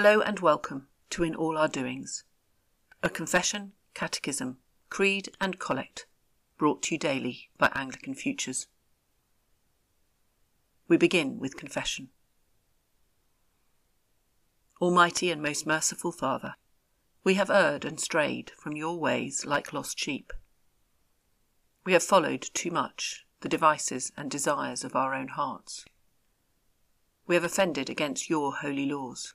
Hello and welcome to In All Our Doings, a confession, catechism, creed, and collect brought to you daily by Anglican Futures. We begin with confession. Almighty and most merciful Father, we have erred and strayed from your ways like lost sheep. We have followed too much the devices and desires of our own hearts. We have offended against your holy laws.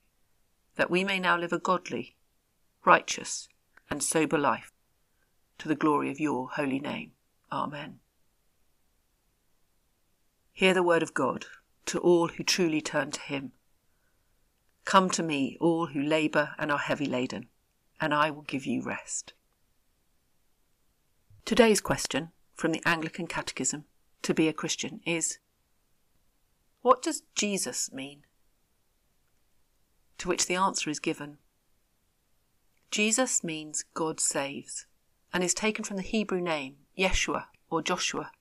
that we may now live a godly, righteous, and sober life, to the glory of your holy name. Amen. Hear the word of God to all who truly turn to him. Come to me, all who labour and are heavy laden, and I will give you rest. Today's question from the Anglican Catechism to be a Christian is what does Jesus mean? To which the answer is given Jesus means God saves and is taken from the Hebrew name Yeshua or Joshua.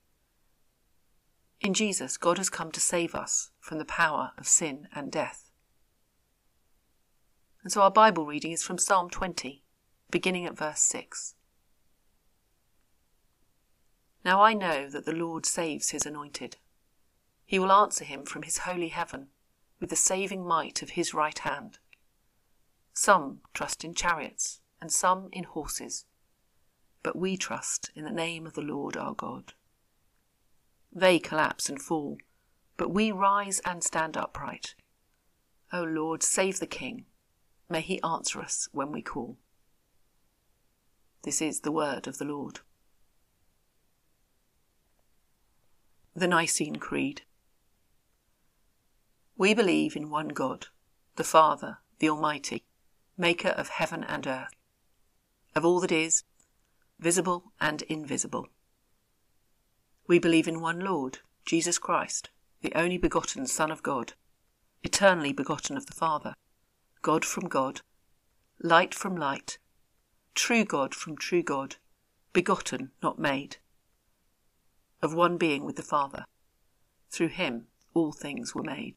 In Jesus, God has come to save us from the power of sin and death. And so our Bible reading is from Psalm 20, beginning at verse 6. Now I know that the Lord saves his anointed. He will answer him from his holy heaven with the saving might of his right hand. Some trust in chariots, and some in horses, but we trust in the name of the Lord our God. They collapse and fall, but we rise and stand upright. O Lord, save the King. May he answer us when we call. This is the word of the Lord. The Nicene Creed. We believe in one God, the Father, the Almighty, maker of heaven and earth, of all that is, visible and invisible. We believe in one Lord, Jesus Christ, the only begotten Son of God, eternally begotten of the Father, God from God, light from light, true God from true God, begotten, not made, of one being with the Father. Through him all things were made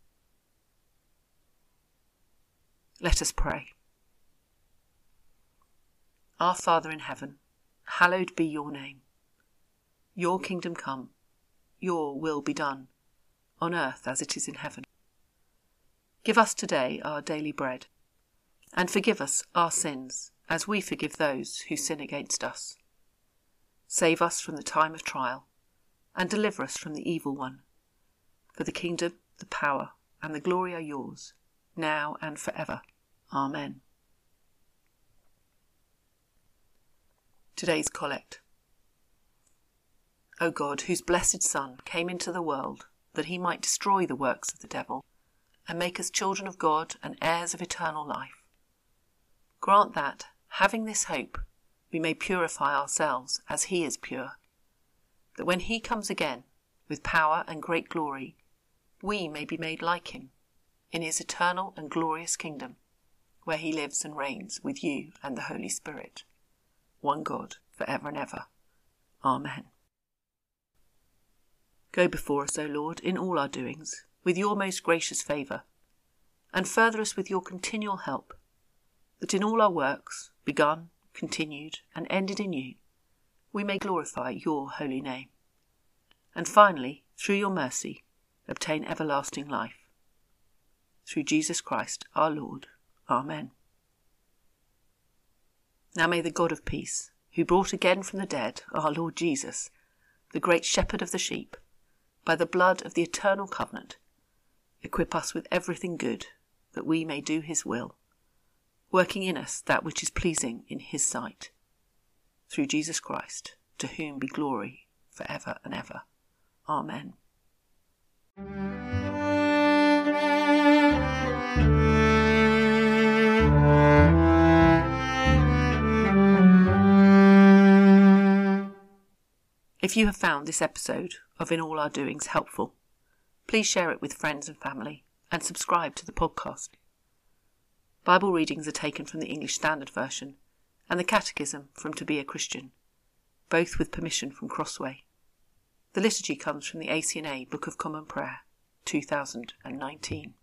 Let us pray. Our Father in heaven, hallowed be your name. Your kingdom come, your will be done, on earth as it is in heaven. Give us today our daily bread, and forgive us our sins as we forgive those who sin against us. Save us from the time of trial, and deliver us from the evil one. For the kingdom, the power, and the glory are yours, now and forever. Amen. Today's Collect. O God, whose blessed Son came into the world that he might destroy the works of the devil and make us children of God and heirs of eternal life, grant that, having this hope, we may purify ourselves as he is pure, that when he comes again with power and great glory, we may be made like him in his eternal and glorious kingdom where he lives and reigns with you and the Holy Spirit, one God, for ever and ever. Amen. Go before us, O Lord, in all our doings, with your most gracious favour, and further us with your continual help, that in all our works, begun, continued, and ended in you, we may glorify your holy name. And finally, through your mercy, obtain everlasting life. Through Jesus Christ our Lord. Amen. Now may the God of peace, who brought again from the dead our Lord Jesus, the great shepherd of the sheep, by the blood of the eternal covenant, equip us with everything good, that we may do his will, working in us that which is pleasing in his sight. Through Jesus Christ, to whom be glory for ever and ever. Amen. If you have found this episode of In All Our Doings helpful, please share it with friends and family and subscribe to the podcast. Bible readings are taken from the English Standard Version and the Catechism from To Be a Christian, both with permission from Crossway. The liturgy comes from the ACNA Book of Common Prayer, 2019.